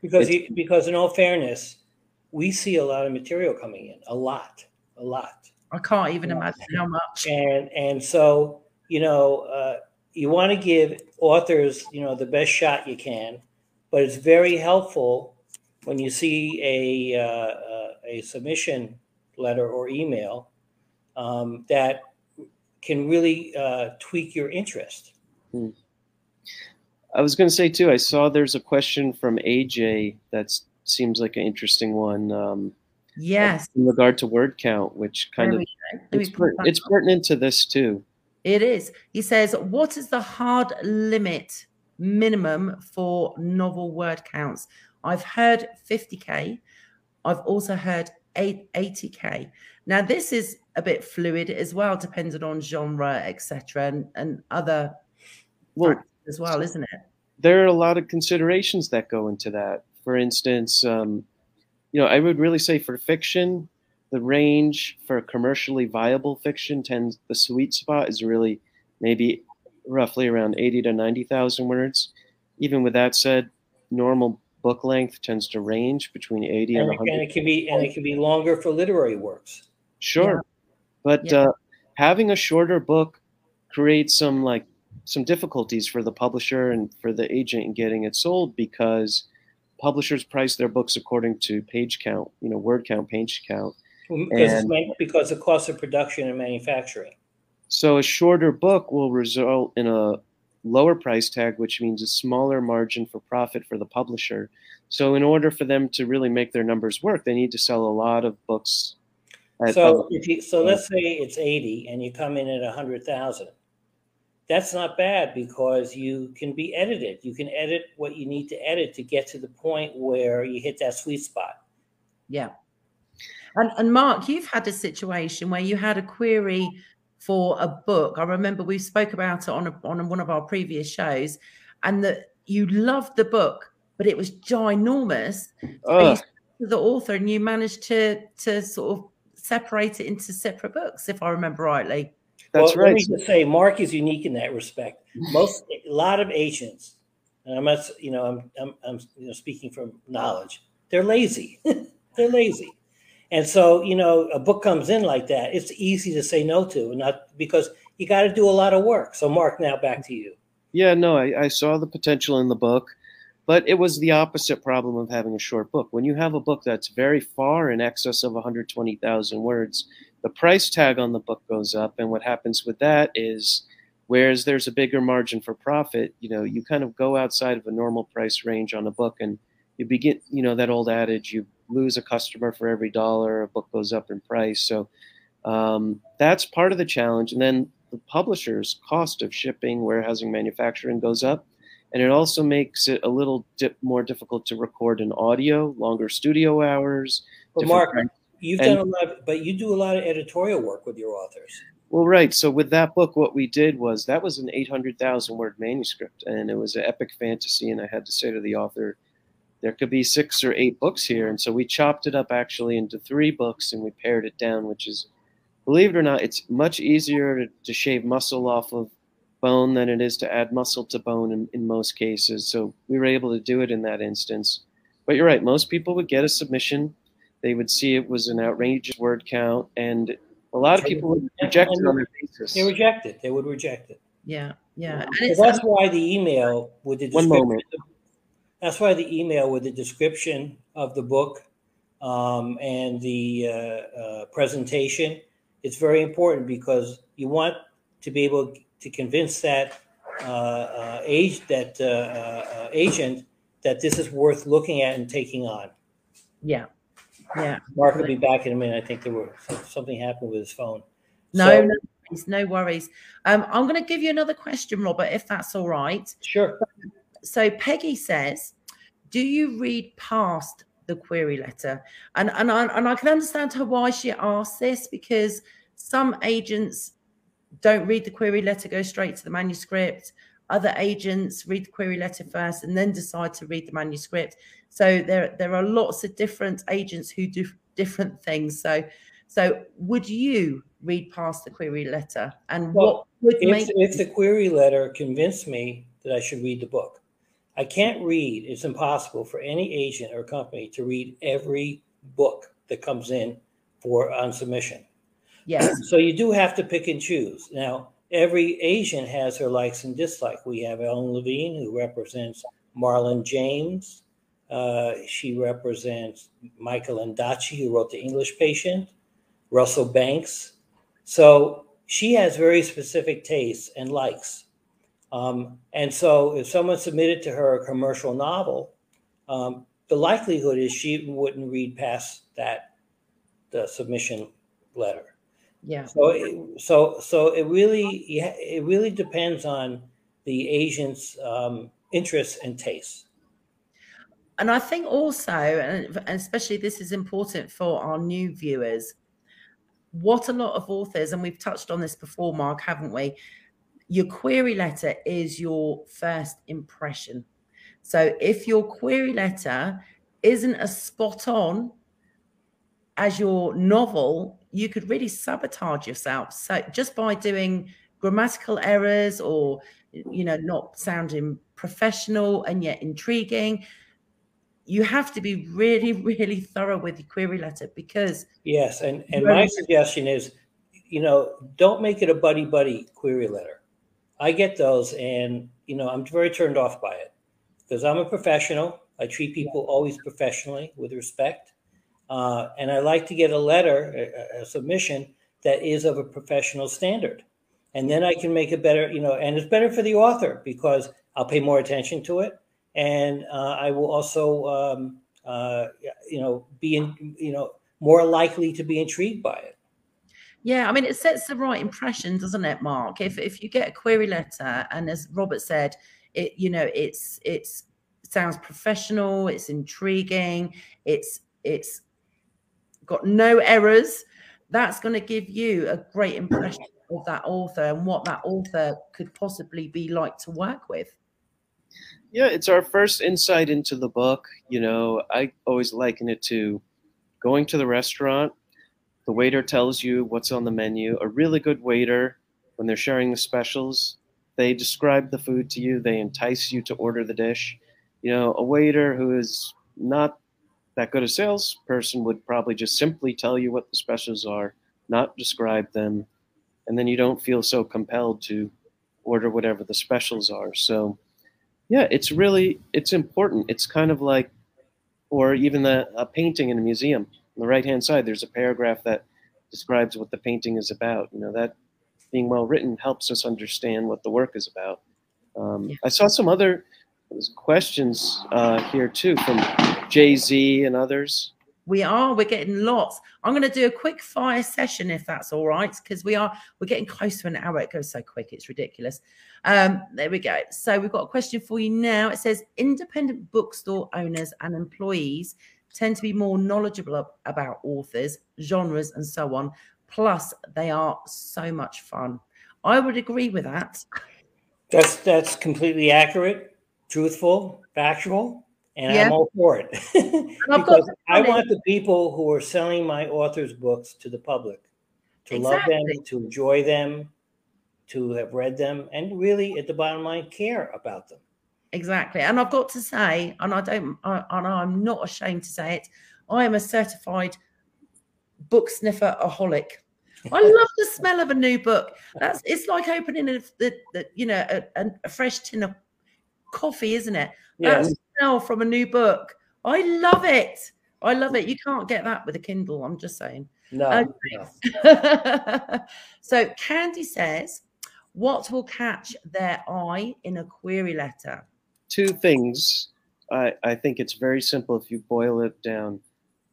because he, because in all fairness, we see a lot of material coming in, a lot, a lot. I can't even imagine how much. And and so you know, uh, you want to give authors, you know, the best shot you can, but it's very helpful when you see a uh, uh, a submission letter or email um, that can really uh, tweak your interest. Hmm. I was going to say too. I saw there's a question from AJ that seems like an interesting one. Um, yes, in regard to word count, which kind of it's, per, it's pertinent to this too. It is. He says, "What is the hard limit minimum for novel word counts?" I've heard 50k. I've also heard 80k. Now this is a bit fluid as well, depending on genre, etc., and, and other well, as well, isn't it? There are a lot of considerations that go into that. For instance, um, you know, I would really say for fiction, the range for commercially viable fiction tends the sweet spot is really maybe roughly around 80 to 90,000 words. Even with that said, normal book length tends to range between 80 and, and 100. And it can be and it can be longer for literary works. Sure. Yeah. But yeah. Uh, having a shorter book creates some like some difficulties for the publisher and for the agent in getting it sold because publishers price their books according to page count, you know, word count, page count. Because and, because the cost of production and manufacturing. So a shorter book will result in a lower price tag, which means a smaller margin for profit for the publisher. So in order for them to really make their numbers work, they need to sell a lot of books. so if you, so let's say it's 80 and you come in at 100,000 that's not bad because you can be edited. You can edit what you need to edit to get to the point where you hit that sweet spot. Yeah. And, and Mark, you've had a situation where you had a query for a book. I remember we spoke about it on a, on one of our previous shows, and that you loved the book, but it was ginormous. Uh. the author, and you managed to to sort of separate it into separate books, if I remember rightly. That's well, right. Let me just say, Mark is unique in that respect. Most, a lot of agents, and I'm not, you know, I'm, I'm, I'm you know, speaking from knowledge. They're lazy. they're lazy, and so you know, a book comes in like that. It's easy to say no to, not because you got to do a lot of work. So, Mark, now back to you. Yeah, no, I, I saw the potential in the book, but it was the opposite problem of having a short book. When you have a book that's very far in excess of 120,000 words, the price tag on the book goes up. And what happens with that is, whereas there's a bigger margin for profit, you know, you kind of go outside of a normal price range on a book and you begin, you know, that old adage, you lose a customer for every dollar a book goes up in price. So um, that's part of the challenge. And then the publisher's cost of shipping, warehousing, manufacturing goes up. And it also makes it a little dip more difficult to record an audio, longer studio hours. But Mark, You've and, done a lot, but you do a lot of editorial work with your authors. Well, right. So with that book, what we did was that was an 800,000 word manuscript, and it was an epic fantasy. And I had to say to the author, there could be six or eight books here. And so we chopped it up actually into three books, and we pared it down, which is, believe it or not, it's much easier to, to shave muscle off of bone than it is to add muscle to bone in, in most cases. So we were able to do it in that instance. But you're right. Most people would get a submission they would see it was an outrageous word count, and a lot of people would reject it on their basis. They reject it. They would reject it. Yeah, yeah. So that's why the email with the one moment. That's why the email with the description of the book um, and the uh, uh, presentation it's very important because you want to be able to convince that uh, uh age that uh, uh, agent that this is worth looking at and taking on. Yeah, yeah. Mark will be back in a minute. I think there were something happened with his phone. No, so, no worries. No worries. Um, I'm going to give you another question, Robert, if that's all right. Sure. So Peggy says, "Do you read past the query letter?" And and I, and I can understand her why she asked this because some agents don't read the query letter, go straight to the manuscript. Other agents read the query letter first and then decide to read the manuscript. So there, there are lots of different agents who do different things. So, so would you read past the query letter? And well, what would if, make if the query letter convinced me that I should read the book? I can't read. It's impossible for any agent or company to read every book that comes in for on submission. Yes. So you do have to pick and choose. Now, every agent has her likes and dislikes. We have Ellen Levine, who represents Marlon James. Uh, she represents Michael Ondaatje, who wrote The English Patient, Russell Banks. So she has very specific tastes and likes. Um, and so if someone submitted to her a commercial novel, um, the likelihood is she wouldn't read past that the submission letter. Yeah. So it, so so it really it really depends on the agent's um, interests and tastes. And I think also, and especially this is important for our new viewers, what a lot of authors, and we've touched on this before, Mark, haven't we? Your query letter is your first impression. So if your query letter isn't as spot on as your novel, you could really sabotage yourself. So just by doing grammatical errors or you know not sounding professional and yet intriguing, you have to be really really thorough with your query letter because yes, and and my suggestion is, you know, don't make it a buddy buddy query letter. I get those, and you know, I'm very turned off by it because I'm a professional. I treat people always professionally with respect. Uh, and I like to get a letter, a, a, submission that is of a professional standard. And then I can make a better, you know, and it's better for the author because I'll pay more attention to it. And uh, I will also, um, uh, you know, be, in, you know, more likely to be intrigued by it. Yeah, I mean, it sets the right impression, doesn't it, Mark? If if you get a query letter, and as Robert said, it you know, it's it's sounds professional, it's intriguing, it's it's got no errors, that's going to give you a great impression of that author and what that author could possibly be like to work with. Yeah, it's our first insight into the book. You know, I always liken it to going to the restaurant. The waiter tells you what's on the menu. A really good waiter, when they're sharing the specials, they describe the food to you, they entice you to order the dish. You know, a waiter who is not that good a salesperson would probably just simply tell you what the specials are, not describe them, and then you don't feel so compelled to order whatever the specials are. So, yeah, it's really it's important. It's kind of like, or even the, a painting in a museum. On the right hand side, there's a paragraph that describes what the painting is about. You know that being well written helps us understand what the work is about. Um, I saw some other questions uh, here too from Jay Z and others. We are. We're getting lots. I'm going to do a quick fire session if that's all right, because we are. We're getting close to an hour. It goes so quick. It's ridiculous. Um, there we go. So we've got a question for you now. It says independent bookstore owners and employees tend to be more knowledgeable about authors, genres, and so on. Plus, they are so much fun. I would agree with that. That's that's completely accurate, truthful, factual and yeah. I'm all for it because I want the people who are selling my author's books to the public to exactly. love them, to enjoy them, to have read them, and really, at the bottom line, care about them. Exactly, and I've got to say, and I don't, I, and I'm not ashamed to say it, I am a certified book sniffer aholic. I love the smell of a new book. That's it's like opening a, the, the you know a, a, fresh tin of coffee, isn't it? Yes smell from a new book. I love it. I love it. You can't get that with a Kindle. I'm just saying. No. Okay. no. so Candy says, what will catch their eye in a query letter? Two things. I, I think it's very simple if you boil it down.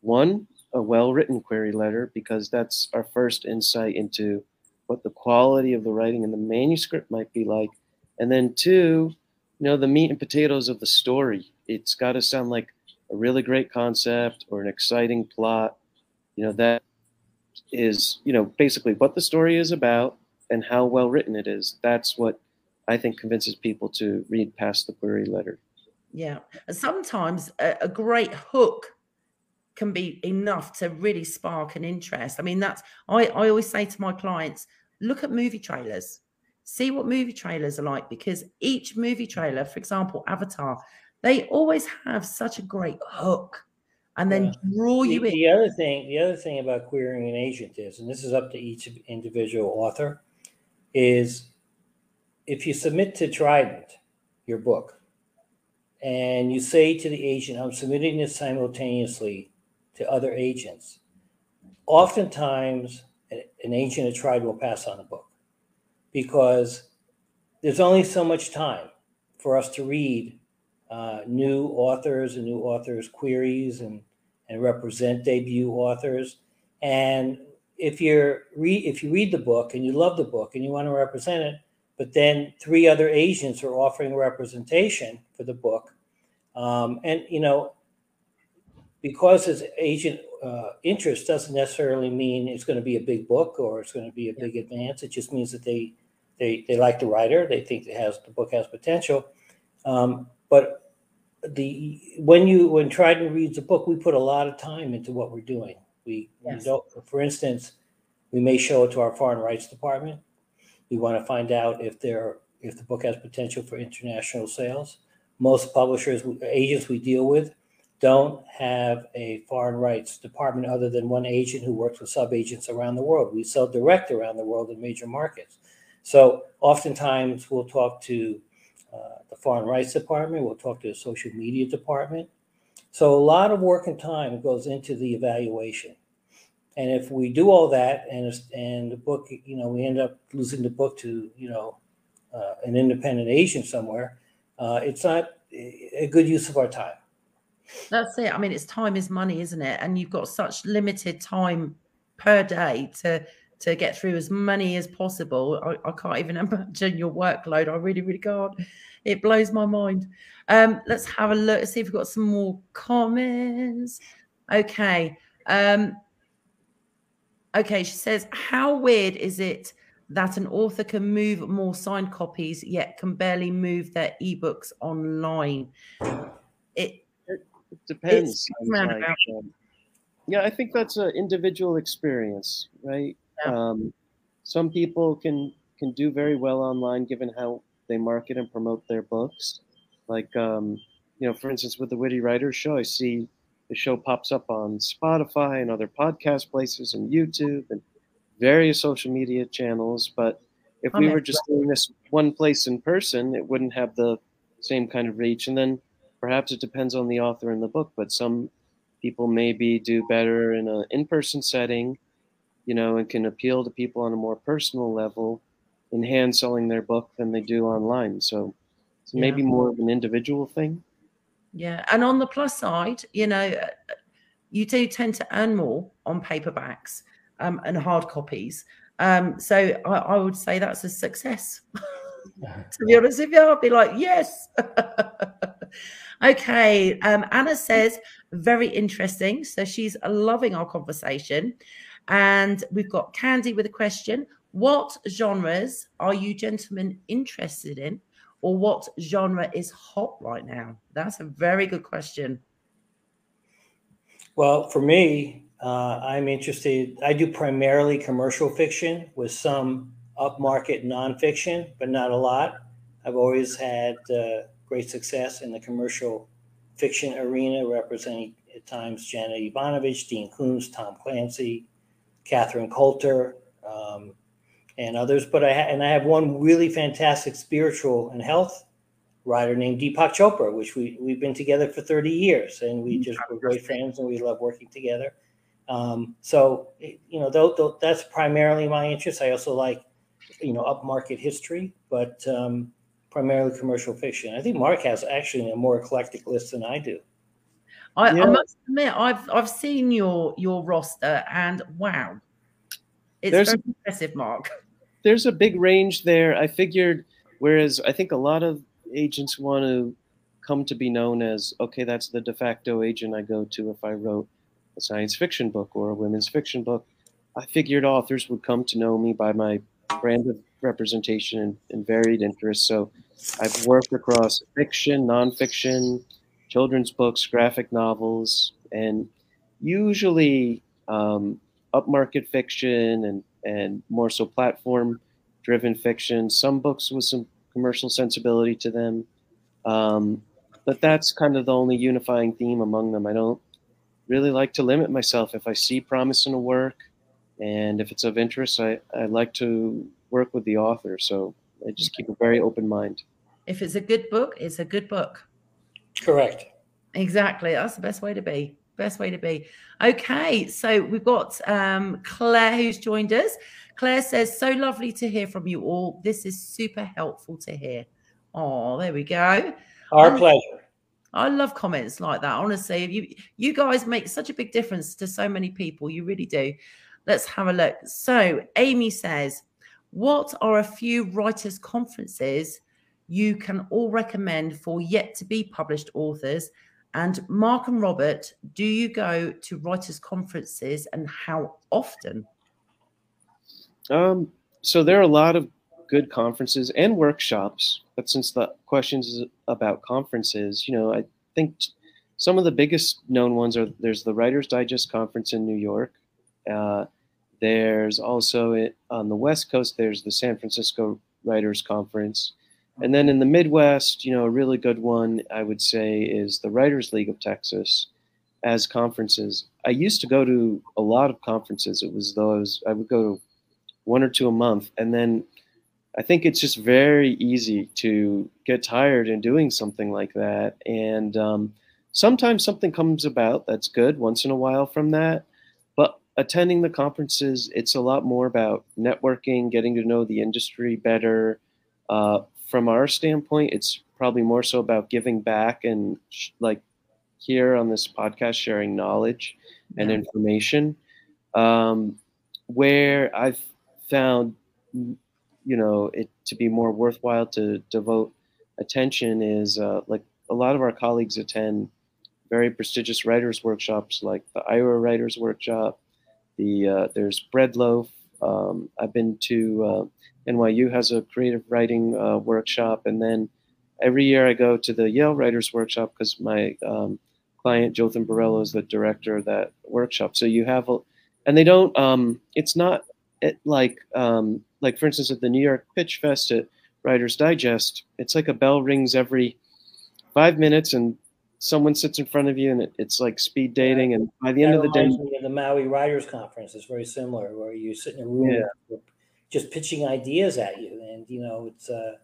One, a well written query letter, because that's our first insight into what the quality of the writing and the manuscript might be like. And then two, you know, the meat and potatoes of the story it's got to sound like a really great concept or an exciting plot. You know, that is, you know, basically what the story is about and how well written it is. That's what I think convinces people to read past the query letter. Yeah. Sometimes a, a great hook can be enough to really spark an interest. I mean, that's I, I always say to my clients, look at movie trailers, see what movie trailers are like, because each movie trailer, for example, Avatar, they always have such a great hook and then yeah. draw you the, in. The other thing, the other thing about querying an agent is, and this is up to each individual author, is if you submit to Trident your book and you say to the agent, I'm submitting this simultaneously to other agents, oftentimes an agent at Trident will pass on the book because there's only so much time for us to read uh, new authors and new authors' queries and, and represent debut authors. And if you're re- if you read the book and you love the book and you want to represent it, but then three other agents are offering representation for the book, um, and you know, because his agent uh, interest doesn't necessarily mean it's going to be a big book or it's going to be a big advance. It just means that they they they like the writer, they think it has the book has potential. Um, but the when you when Trident reads a book, we put a lot of time into what we're doing. We, yes. we don't, for instance, we may show it to our foreign rights department. We want to find out if there if the book has potential for international sales. Most publishers, agents we deal with, don't have a foreign rights department other than one agent who works with sub agents around the world. We sell direct around the world in major markets. So oftentimes we'll talk to uh, the foreign rights department, we'll talk to the social media department, so a lot of work and time goes into the evaluation. And if we do all that and and the book, you know, we end up losing the book to, you know, uh, an independent agent somewhere, uh, it's not a good use of our time. That's it. I mean, it's time is money, isn't it? And you've got such limited time per day to to get through as many as possible. I, I can't even imagine your workload. I really, really can't. It blows my mind. Um, let's have a look. See if we've got some more comments. Okay. Um, okay, she says, How weird is it that an author can move more signed copies yet can barely move their ebooks online? It, it depends. Like, um, yeah, I think that's an individual experience, right? Yeah. Um, some people can can do very well online given how they market and promote their books. Like, um, you know, for instance, with the Witty Writers Show, I see the show pops up on Spotify and other podcast places and YouTube and various social media channels. But if we were just doing this one place in person, it wouldn't have the same kind of reach. And then perhaps it depends on the author and the book, but some people maybe do better in an in person setting you know, and can appeal to people on a more personal level in hand selling their book than they do online. So it's yeah. maybe more of an individual thing. Yeah. And on the plus side, you know, you do tend to earn more on paperbacks um, and hard copies. Um, so I, I would say that's a success. to be honest with you, I'll be like, yes. okay. Um, Anna says, very interesting. So she's loving our conversation. And we've got Candy with a question. What genres are you gentlemen interested in? Or what genre is hot right now? That's a very good question. Well, for me, uh, I'm interested. I do primarily commercial fiction with some upmarket nonfiction, but not a lot. I've always had uh, great success in the commercial fiction arena, representing at times Janet Evanovich, Dean Koontz, Tom Clancy, Catherine Coulter, um, and others. But I ha- and I have one really fantastic spiritual and health writer named Deepak Chopra, which we we've been together for 30 years, and we just were great friends, and we love working together. Um, so you know, th- th- that's primarily my interest. I also like you know upmarket history, but um, primarily commercial fiction. I think Mark has actually a more eclectic list than I do. I, yeah. I, must admit, I've I've seen your your roster, and wow, it's there's very impressive, Mark. There's a big range there. I figured, whereas I think a lot of agents want to come to be known as okay, that's the de facto agent I go to if I wrote a science fiction book or a women's fiction book. I figured authors would come to know me by my brand of representation and, and varied interests. So I've worked across fiction, nonfiction, children's books, graphic novels, and usually um, upmarket fiction and, and more so platform driven fiction. Some books with some commercial sensibility to them. Um, but that's kind of the only unifying theme among them. I don't really like to limit myself. If I see promise in a work and if it's of interest, I, I like to work with the author. So I just keep a very open mind. If it's a good book, it's a good book. Correct. Exactly. That's the best way to be. Best way to be. Okay. So we've got um, Claire who's joined us. Claire says, so lovely to hear from you all. This is super helpful to hear. Oh, there we go. Our pleasure. I love comments like that. Honestly, you you guys make such a big difference to so many people. You really do. Let's have a look. So, Amy says, "What are a few writers' conferences you can all recommend for yet to be published authors?" And Mark and Robert, do you go to writers' conferences and how often? Um, so there are a lot of good conferences and workshops. But since the questions is about conferences, you know, I think some of the biggest known ones are there's the Writers Digest conference in New York. Uh, there's also on the West Coast, there's the San Francisco Writers Conference. And then in the Midwest, you know, a really good one I would say is the Writers League of Texas as conferences. I used to go to a lot of conferences. It was those I would go one or two a month, and then I think it's just very easy to get tired in doing something like that. And um, sometimes something comes about that's good once in a while from that. But attending the conferences, it's a lot more about networking, getting to know the industry better. Uh, from our standpoint, it's probably more so about giving back and sh- like here on this podcast, sharing knowledge and information. Um, where I've found you know it to be more worthwhile to devote attention is uh, like a lot of our colleagues attend very prestigious writers workshops like the Iowa Writers Workshop. The uh, there's Breadloaf. Um, I've been to uh, NYU has a creative writing uh, workshop, and then every year I go to the Yale Writers Workshop because my um, client Jotham Burrello is the director of that workshop. So you have, a, and they don't. Um, it's not it, like um, like for instance at the New York Pitch Fest at Writers Digest, it's like a bell rings every five minutes and someone sits in front of you and it, it's like speed dating. And by the end of the day, the Maui Writers Conference is very similar, where you sit in a room yeah. Just pitching ideas at you, and you know it's. Uh,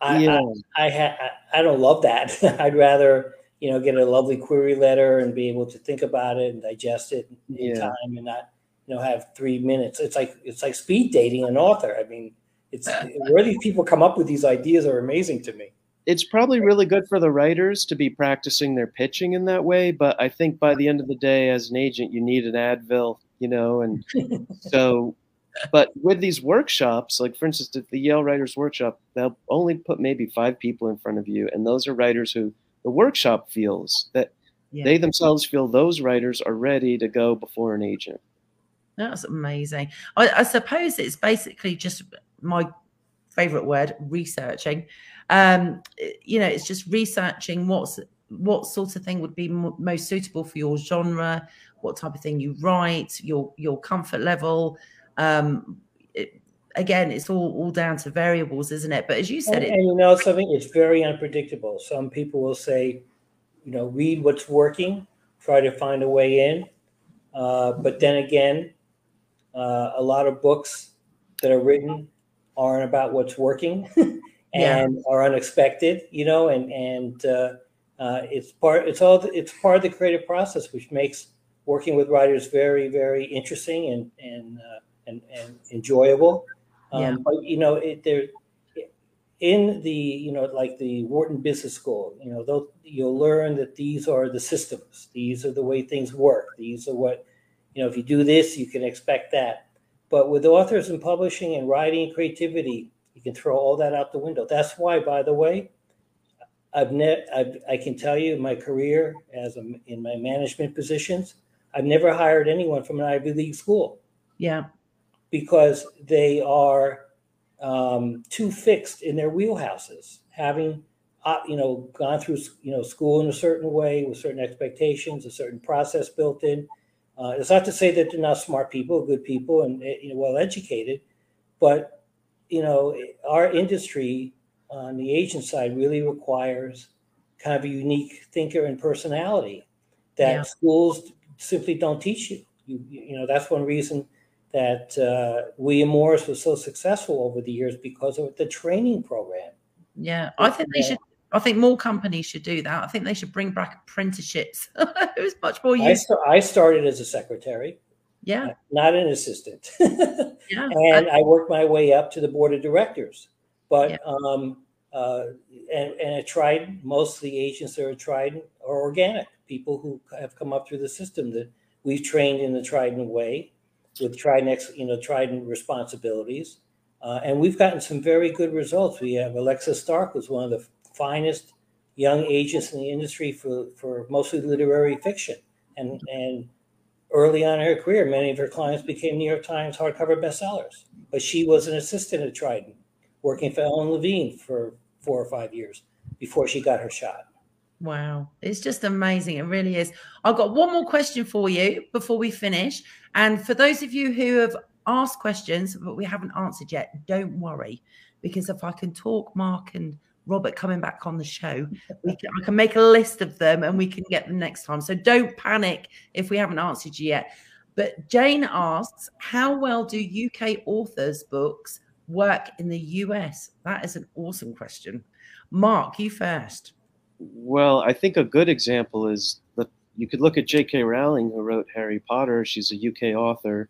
I, yeah. I, I, ha- I don't love that. I'd rather you know get a lovely query letter and be able to think about it and digest it in yeah. time and not you know have three minutes. It's like it's like speed dating an author. I mean, it's where these people come up with these ideas are amazing to me. It's probably really good for the writers to be practicing their pitching in that way, but I think by the end of the day, as an agent, you need an Advil, you know, and so. But with these workshops, like for instance, at the Yale Writers Workshop, they'll only put maybe five people in front of you, and those are writers who the workshop feels that yeah. they themselves feel those writers are ready to go before an agent. That's amazing. I, I suppose it's basically just my favorite word, researching. Um, you know, it's just researching what's what sort of thing would be m- most suitable for your genre, what type of thing you write, your your comfort level. Um, it, again, it's all all down to variables, isn't it? But as you said, and, it, and you know something, it's very unpredictable. Some people will say, you know, read what's working, try to find a way in. Uh, but then again, uh, a lot of books that are written aren't about what's working and yeah. are unexpected, you know, and and uh, uh, it's part it's all it's part of the creative process, which makes working with writers very very interesting and and uh, and, and enjoyable. Um, yeah. But you know, it, there in the you know like the Wharton Business School, you know, you'll learn that these are the systems, these are the way things work, these are what you know, if you do this, you can expect that. But with authors and publishing and writing and creativity, you can throw all that out the window. That's why, by the way, I've ne- I've, I can tell you in my career as a, in my management positions, I've never hired anyone from an Ivy League school. Yeah, because they are um, too fixed in their wheelhouses, having uh, you know gone through you know school in a certain way with certain expectations, a certain process built in. Uh, it's not to say that they're not smart people, good people, and eh, you know, well educated, but you know our industry on the agent side really requires kind of a unique thinker and personality that yeah. schools simply don't teach you. you. You know that's one reason that uh, William Morris was so successful over the years because of the training program. Yeah, I think they should. I think more companies should do that. I think they should bring back apprenticeships. it was much more useful. I, I started as a secretary. Yeah. Not an assistant. yeah. And I worked my way up to the board of directors. But yeah. um, uh, and, and I tried most of the agents that are tried are organic people who have come up through the system that we've trained in the Trident way with Trident, you know, Trident responsibilities. Uh, and we've gotten some very good results. We have Alexa Stark, who's one of the finest young agents in the industry for, for mostly literary fiction. And, and early on in her career, many of her clients became New York Times hardcover bestsellers. But she was an assistant at Trident, working for Ellen Levine for four or five years before she got her shot. Wow, it's just amazing. It really is. I've got one more question for you before we finish. And for those of you who have asked questions but we haven't answered yet, don't worry, because if I can talk Mark and Robert coming back on the show, we can, I can make a list of them and we can get them next time. So don't panic if we haven't answered you yet. But Jane asks, how well do UK authors' books work in the US? That is an awesome question. Mark, you first. Well, I think a good example is that you could look at J.K. Rowling, who wrote Harry Potter. She's a UK author.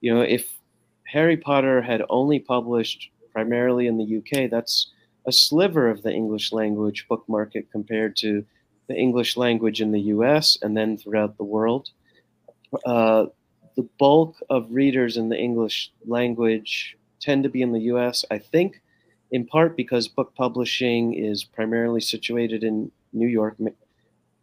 You know, if Harry Potter had only published primarily in the UK, that's a sliver of the English language book market compared to the English language in the US and then throughout the world. Uh, the bulk of readers in the English language tend to be in the US. I think in part because book publishing is primarily situated in New York.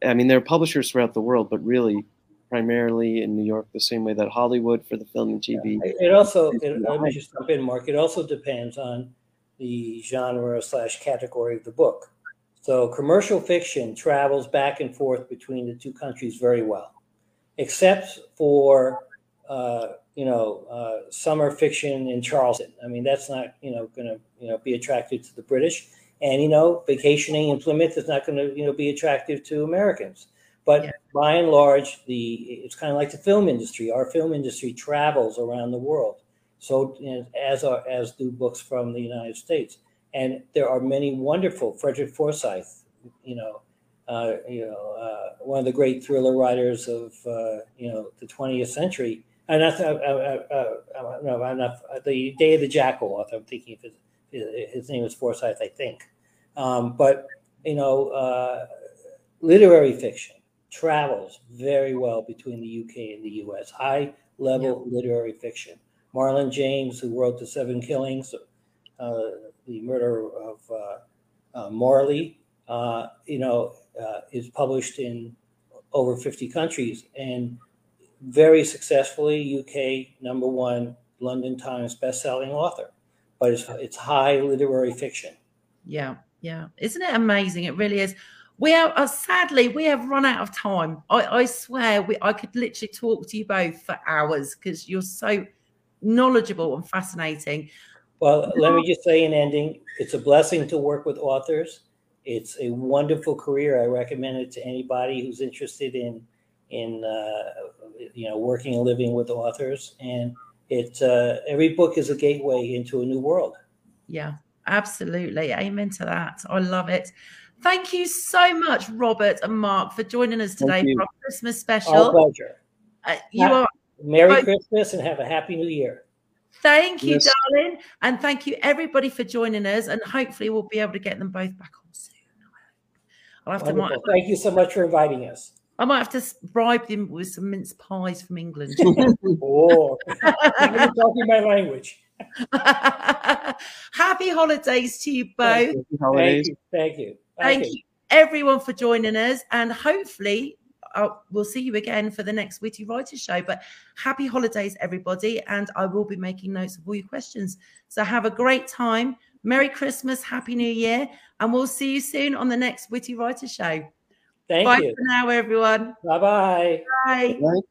I mean, there are publishers throughout the world, but really primarily in New York, the same way that Hollywood for the film and TV. It also, it, let me just jump in, Mark. It also depends on the genre slash category of the book. So commercial fiction travels back and forth between the two countries very well, except for uh, you know, uh, summer fiction in Charleston. I mean, that's not, you know, going to, you know, be attractive to the British. And, you know, vacationing in Plymouth is not going to, you know, be attractive to Americans. But yeah. by and large, the it's kind of like the film industry. Our film industry travels around the world. So as are, as do books from the United States. And there are many wonderful Frederick Forsyth, you know, uh, you know, uh, one of the great thriller writers of uh, you know the 20th century and that's uh, uh, uh, no, I'm not the Day of the Jackal author. I'm thinking of his, his name is Forsyth, I think. Um, but you know, uh, literary fiction travels very well between the UK and the US. High level yeah. literary fiction. Marlon James, who wrote The Seven Killings, uh, the murder of uh, Marley, you know, is published in over 50 countries and very successfully UK number one London Times best-selling author, but it's it's high literary fiction. Yeah, yeah, isn't it amazing? It really is. We are uh, sadly we have run out of time. I, I swear we I could literally talk to you both for hours because you're so knowledgeable and fascinating. Well, let me just say in ending, it's a blessing to work with authors. It's a wonderful career. I recommend it to anybody who's interested in in uh, you know working and living with authors, and it uh, every book is a gateway into a new world. Yeah, absolutely. Amen to that. I love it. Thank you so much, Robert and Mark, for joining us today for our Christmas special. Our pleasure. Uh, you are Merry Christmas and have a happy New Year. Thank you, yes. darling. And thank you, everybody, for joining us. And hopefully, we'll be able to get them both back on soon. I'll have Wonderful. to. Thank you so much for inviting us. I might have to bribe him with some mince pies from England. oh, talking my language. Happy holidays to you both. Thank you. Thank you. Thank, you. Thank you. everyone for joining us, and hopefully. I'll, we'll see you again for the next Witty Writers Show. But happy holidays, everybody. And I will be making notes of all your questions. So have a great time. Merry Christmas. Happy New Year. And we'll see you soon on the next Witty Writers Show. Thank Bye you. Bye for now, everyone. Bye-bye. Bye. Bye.